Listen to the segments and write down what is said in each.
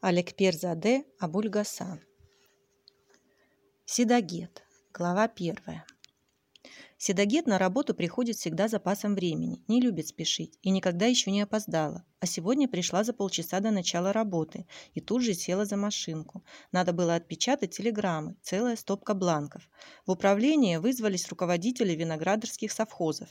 Алекперзаде Абульгасан. Седагет. Глава первая. Седагет на работу приходит всегда запасом времени, не любит спешить и никогда еще не опоздала. А сегодня пришла за полчаса до начала работы и тут же села за машинку. Надо было отпечатать телеграммы, целая стопка бланков. В управление вызвались руководители виноградарских совхозов.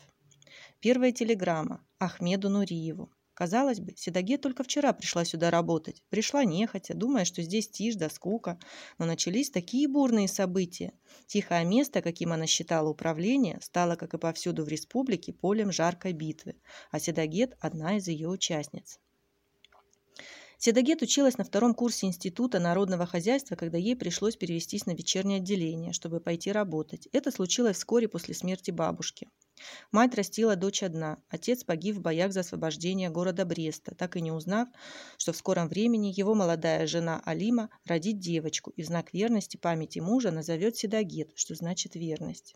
Первая телеграмма Ахмеду Нуриеву. Казалось бы, Седоге только вчера пришла сюда работать. Пришла нехотя, думая, что здесь тишь да скука. Но начались такие бурные события. Тихое место, каким она считала управление, стало, как и повсюду в республике, полем жаркой битвы. А Седогет – одна из ее участниц. Седогет училась на втором курсе Института народного хозяйства, когда ей пришлось перевестись на вечернее отделение, чтобы пойти работать. Это случилось вскоре после смерти бабушки. Мать растила дочь одна, отец погиб в боях за освобождение города Бреста, так и не узнав, что в скором времени его молодая жена Алима родит девочку и в знак верности памяти мужа назовет Седагет, что значит верность.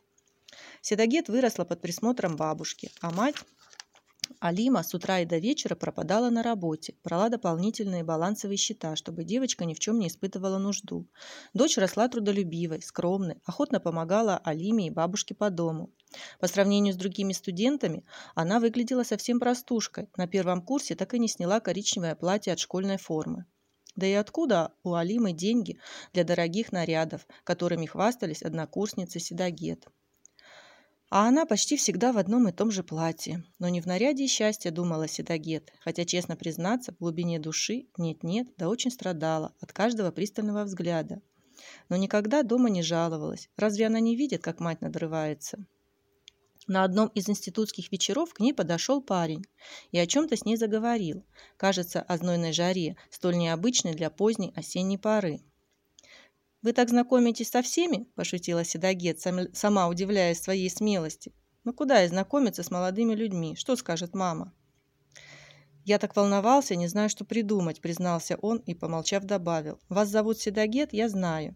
Седагет выросла под присмотром бабушки, а мать Алима с утра и до вечера пропадала на работе, брала дополнительные балансовые счета, чтобы девочка ни в чем не испытывала нужду. Дочь росла трудолюбивой, скромной, охотно помогала Алиме и бабушке по дому. По сравнению с другими студентами, она выглядела совсем простушкой. На первом курсе так и не сняла коричневое платье от школьной формы. Да и откуда у Алимы деньги для дорогих нарядов, которыми хвастались однокурсницы Седагет? А она почти всегда в одном и том же платье. Но не в наряде счастья думала Седагет, хотя, честно признаться, в глубине души нет-нет, да очень страдала от каждого пристального взгляда. Но никогда дома не жаловалась. Разве она не видит, как мать надрывается? На одном из институтских вечеров к ней подошел парень и о чем-то с ней заговорил, кажется, о знойной жаре, столь необычной для поздней осенней поры. «Вы так знакомитесь со всеми?» – пошутила Седагет, сама удивляясь своей смелости. «Ну куда и знакомиться с молодыми людьми? Что скажет мама?» «Я так волновался, не знаю, что придумать», – признался он и, помолчав, добавил. «Вас зовут Седагет, я знаю».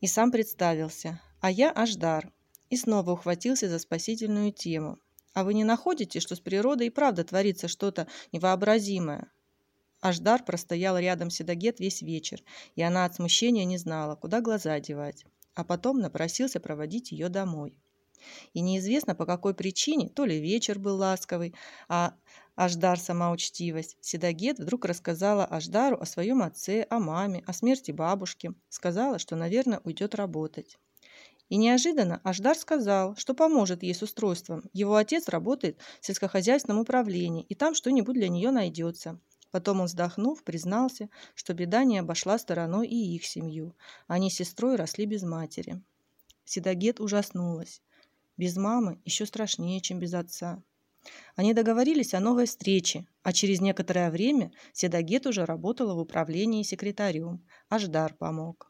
И сам представился. «А я Аждар». И снова ухватился за спасительную тему. «А вы не находите, что с природой и правда творится что-то невообразимое?» Аждар простоял рядом Седагет весь вечер, и она от смущения не знала, куда глаза девать. А потом напросился проводить ее домой. И неизвестно по какой причине, то ли вечер был ласковый, а Аждар сама учтивость. Седагет вдруг рассказала Аждару о своем отце, о маме, о смерти бабушки. Сказала, что, наверное, уйдет работать. И неожиданно Аждар сказал, что поможет ей с устройством. Его отец работает в сельскохозяйственном управлении, и там что-нибудь для нее найдется. Потом он, вздохнув, признался, что беда не обошла стороной и их семью. Они с сестрой росли без матери. Седагет ужаснулась. Без мамы еще страшнее, чем без отца. Они договорились о новой встрече, а через некоторое время Седагет уже работала в управлении секретарем. Аждар помог.